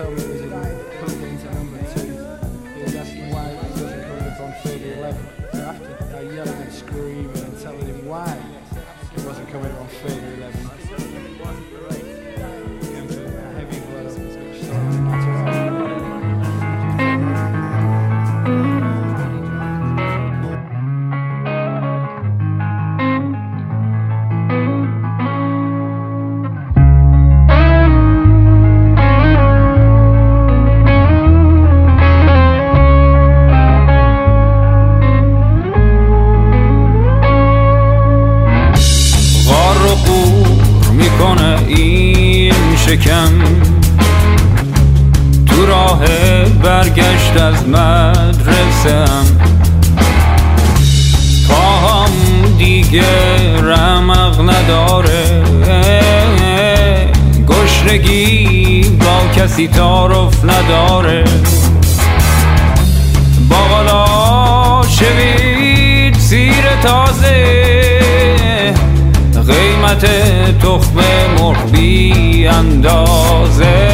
Tell me music. وقتی تعارف نداره. باقالا شوید سیر تازه. قیمت تخم مرغ بی اندازه.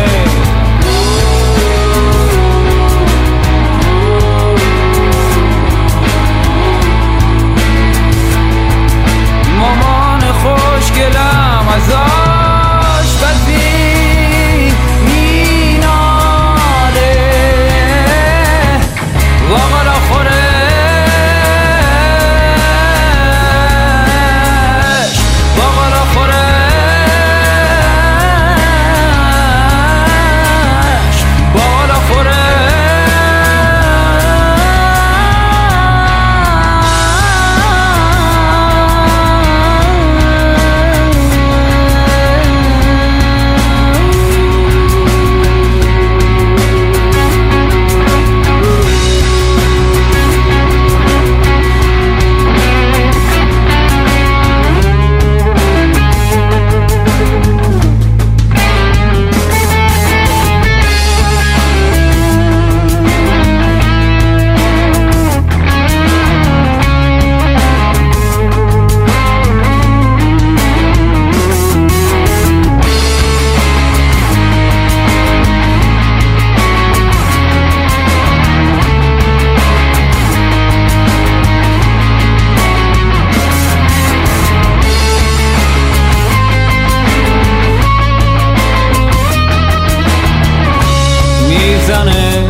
می‌زنه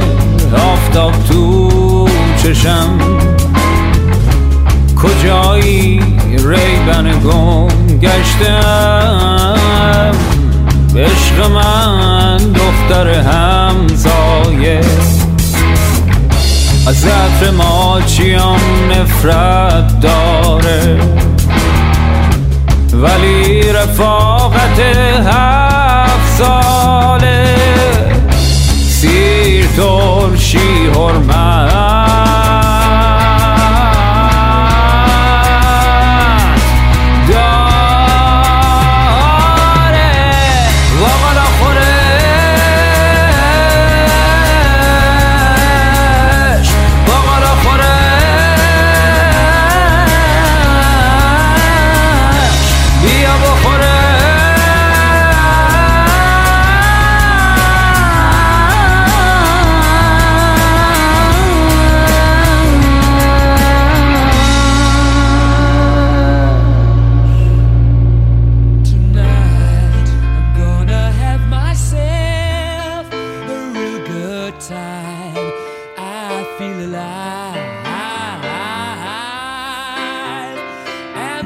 آفتاب تو چشم. کجایی ریبن گم گشتم؟ عشق من دختر همزایه. از عطر ماچیام نفرت داره. ولی رفاقت هفت ساله. Tirtol și Hormaz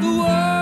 the world.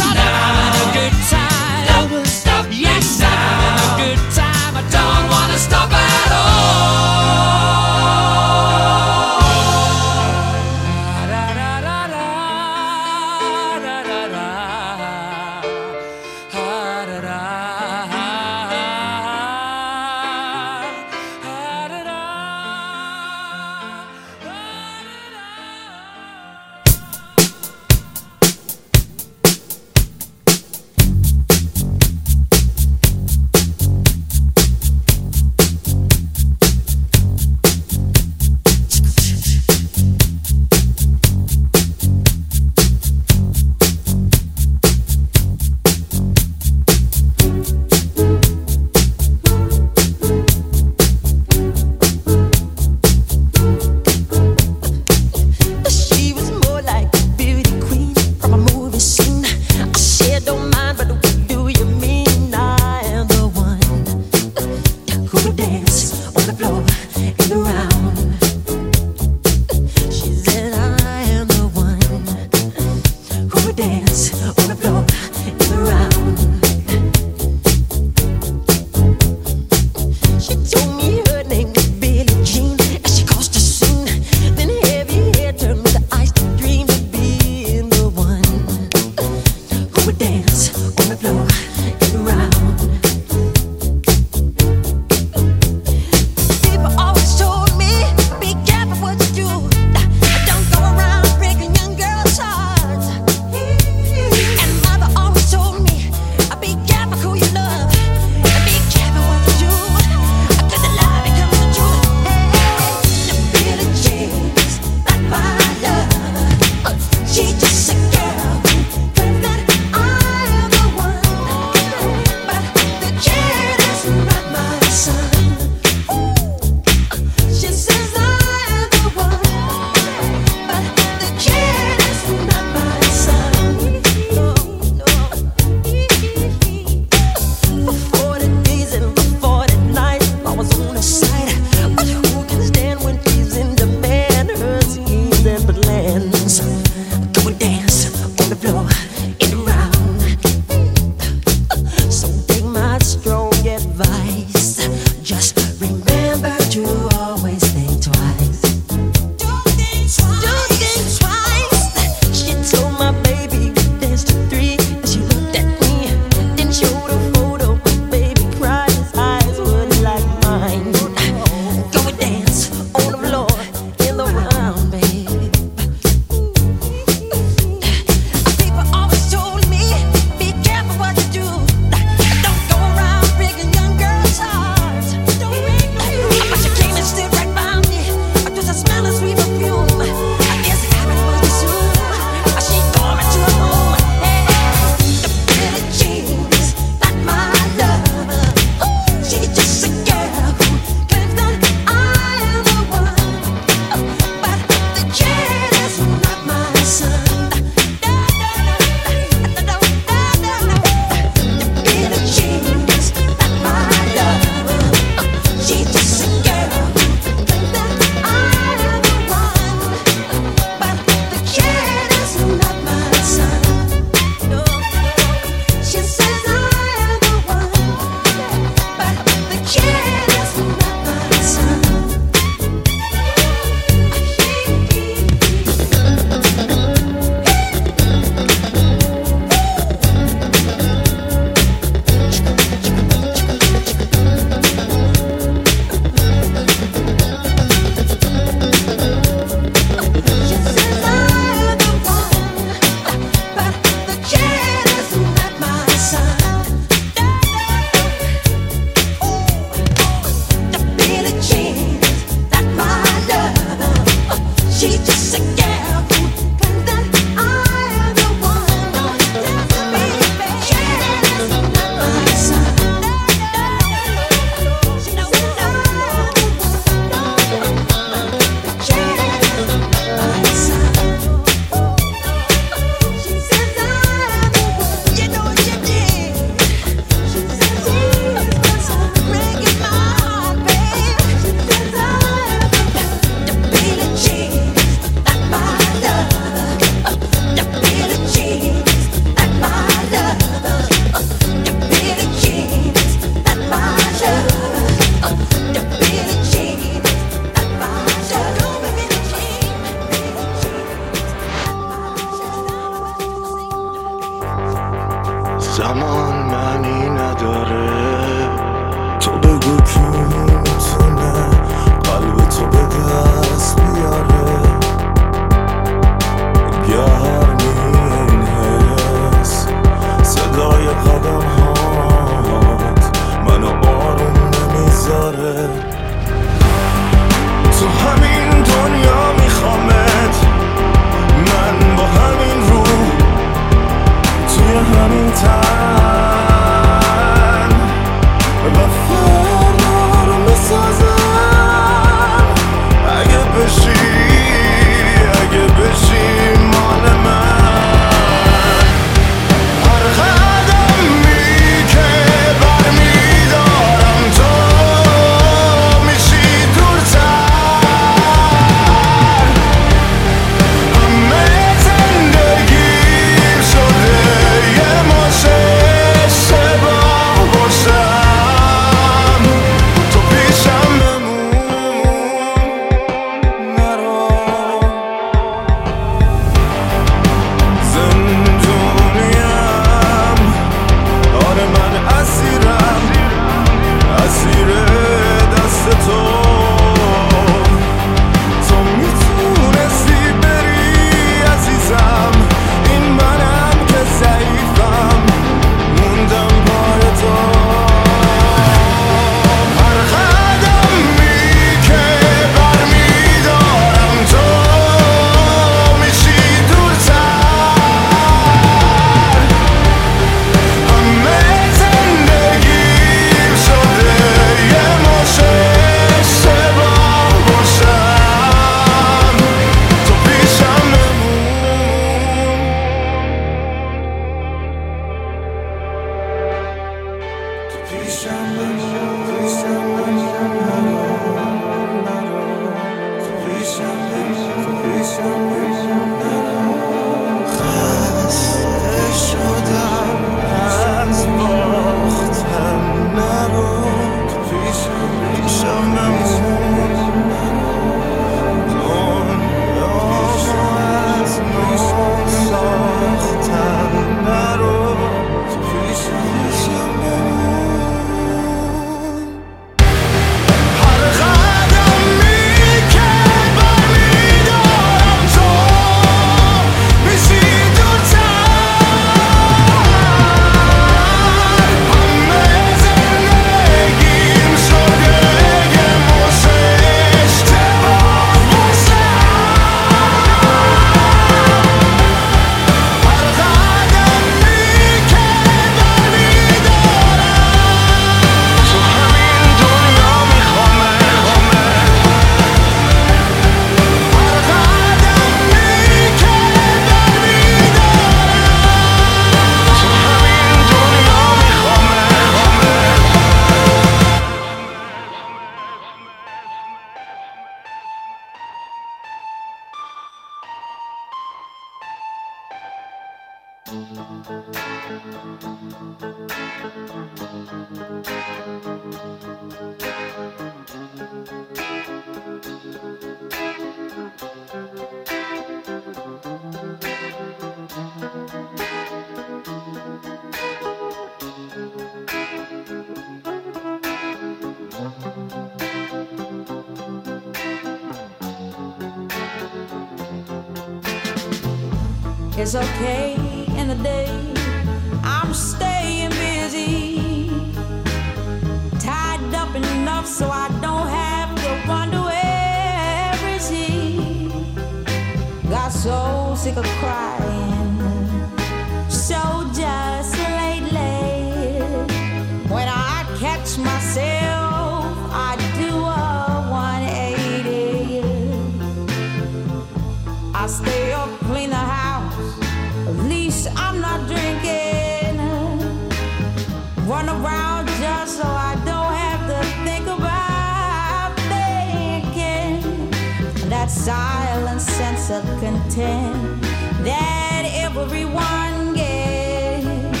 silent sense of content that everyone gets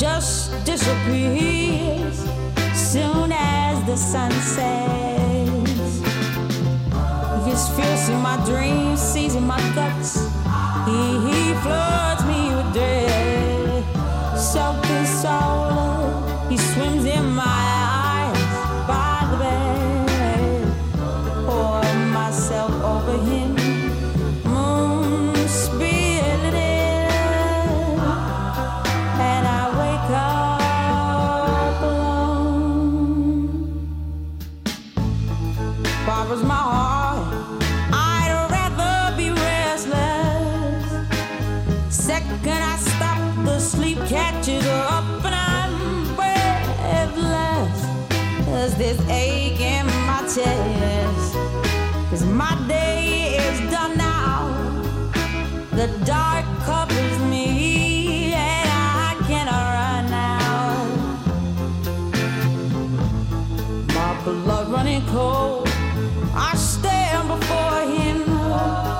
just disappears soon as the sun sets. This fierce in my dreams, seizing my guts. He, he floods me with dread. Self-consoler, he swims in my eyes. Blood running cold. I stand before him.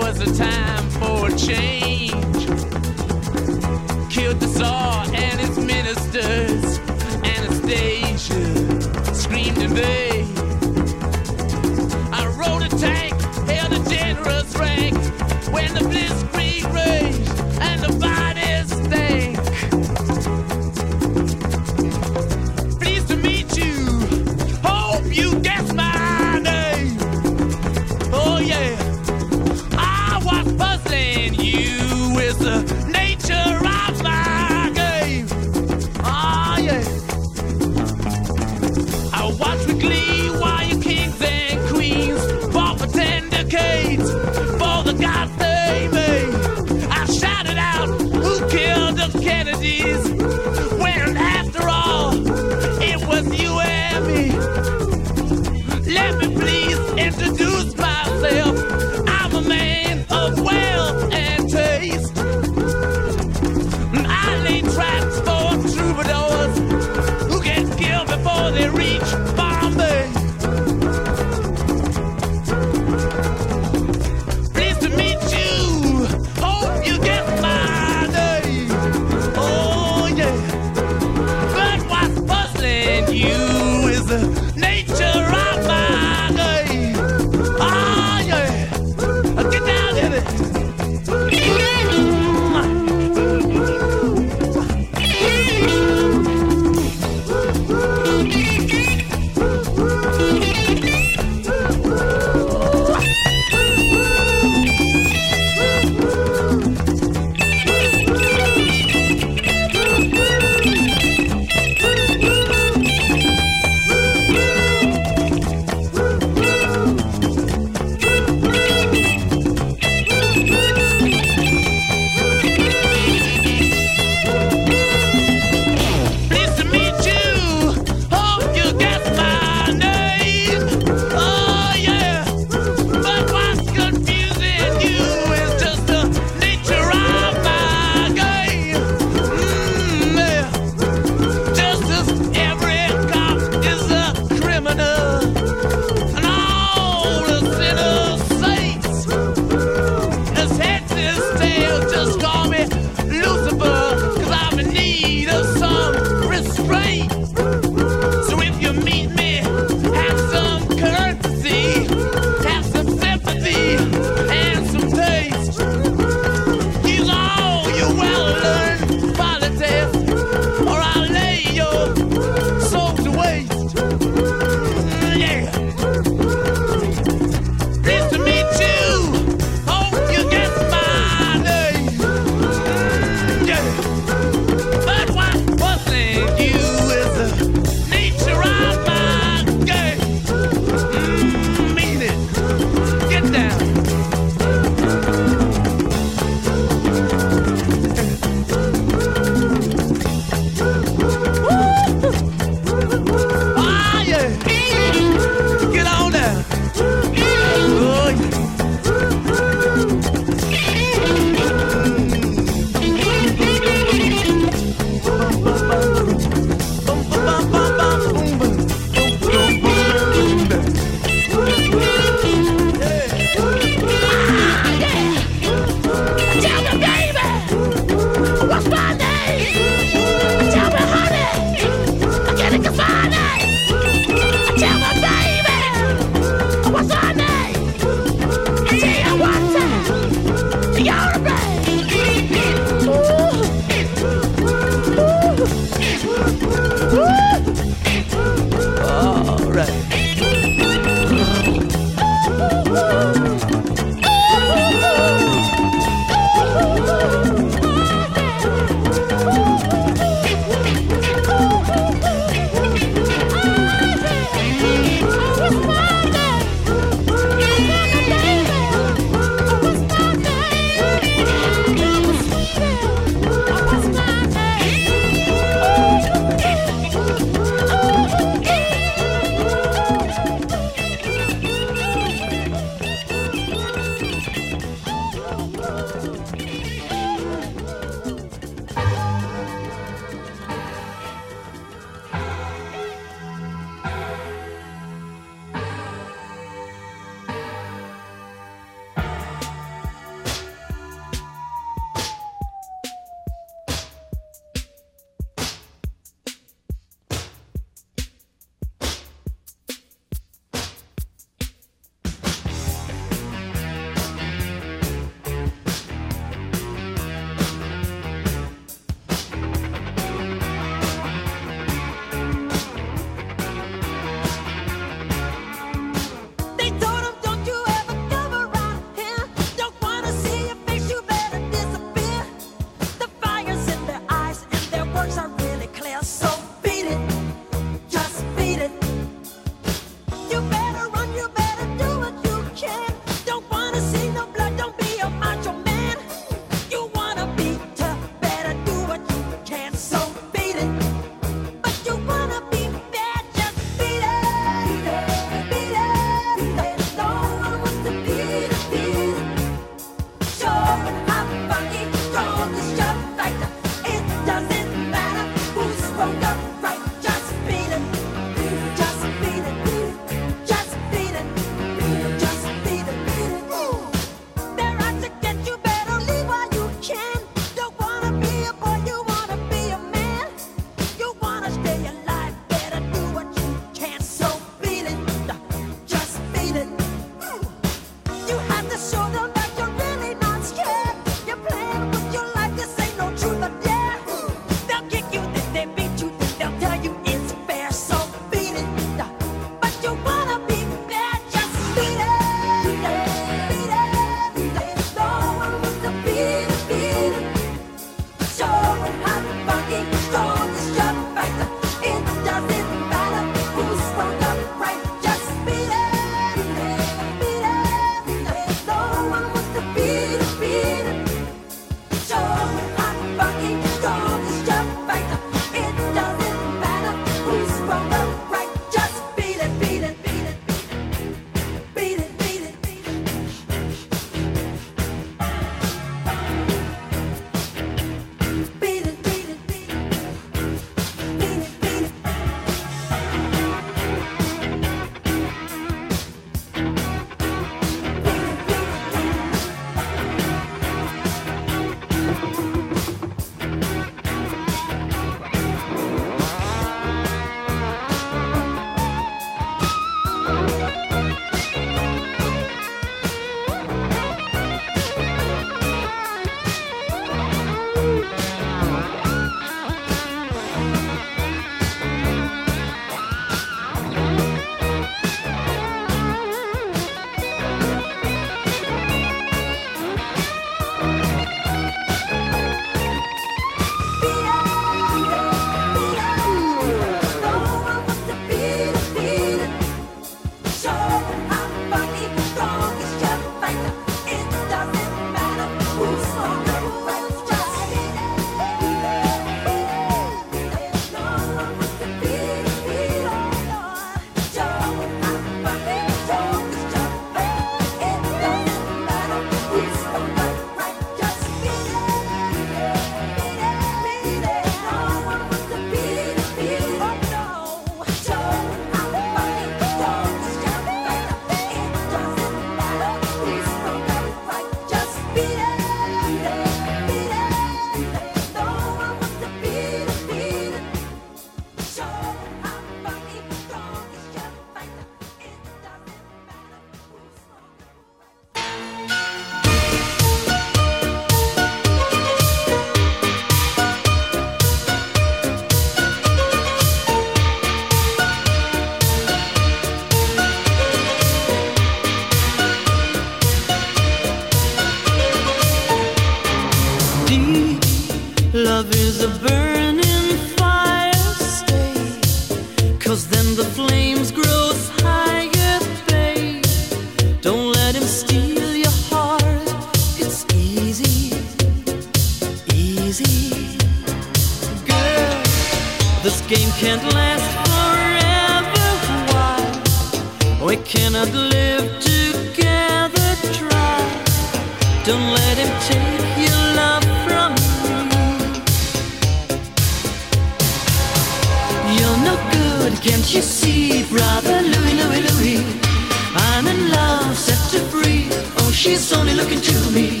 look into me.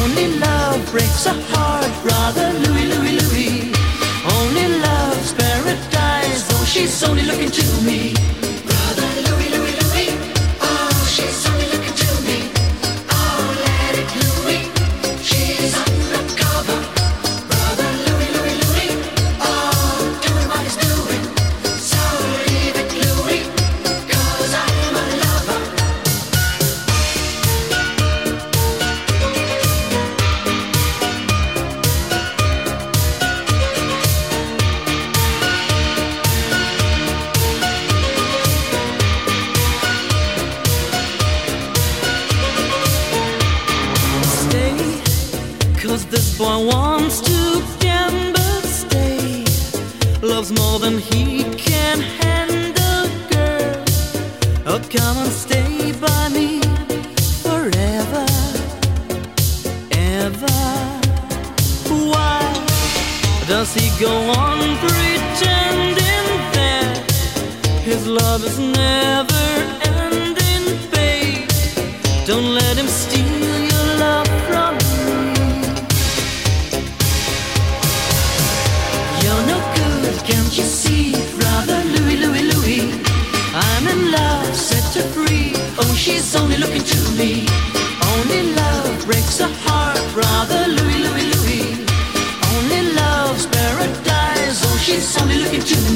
Only love breaks a heart, brother Louie, Louie, Louie. Only love's paradise, though she's only looking to me.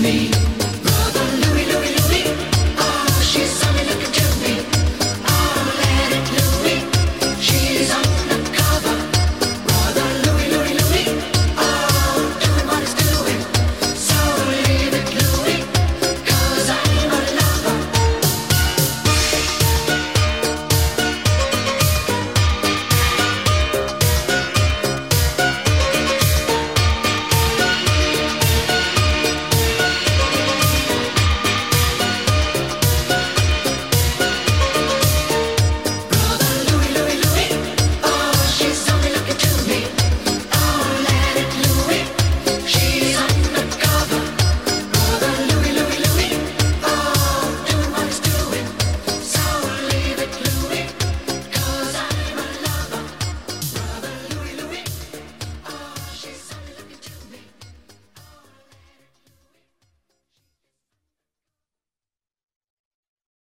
me.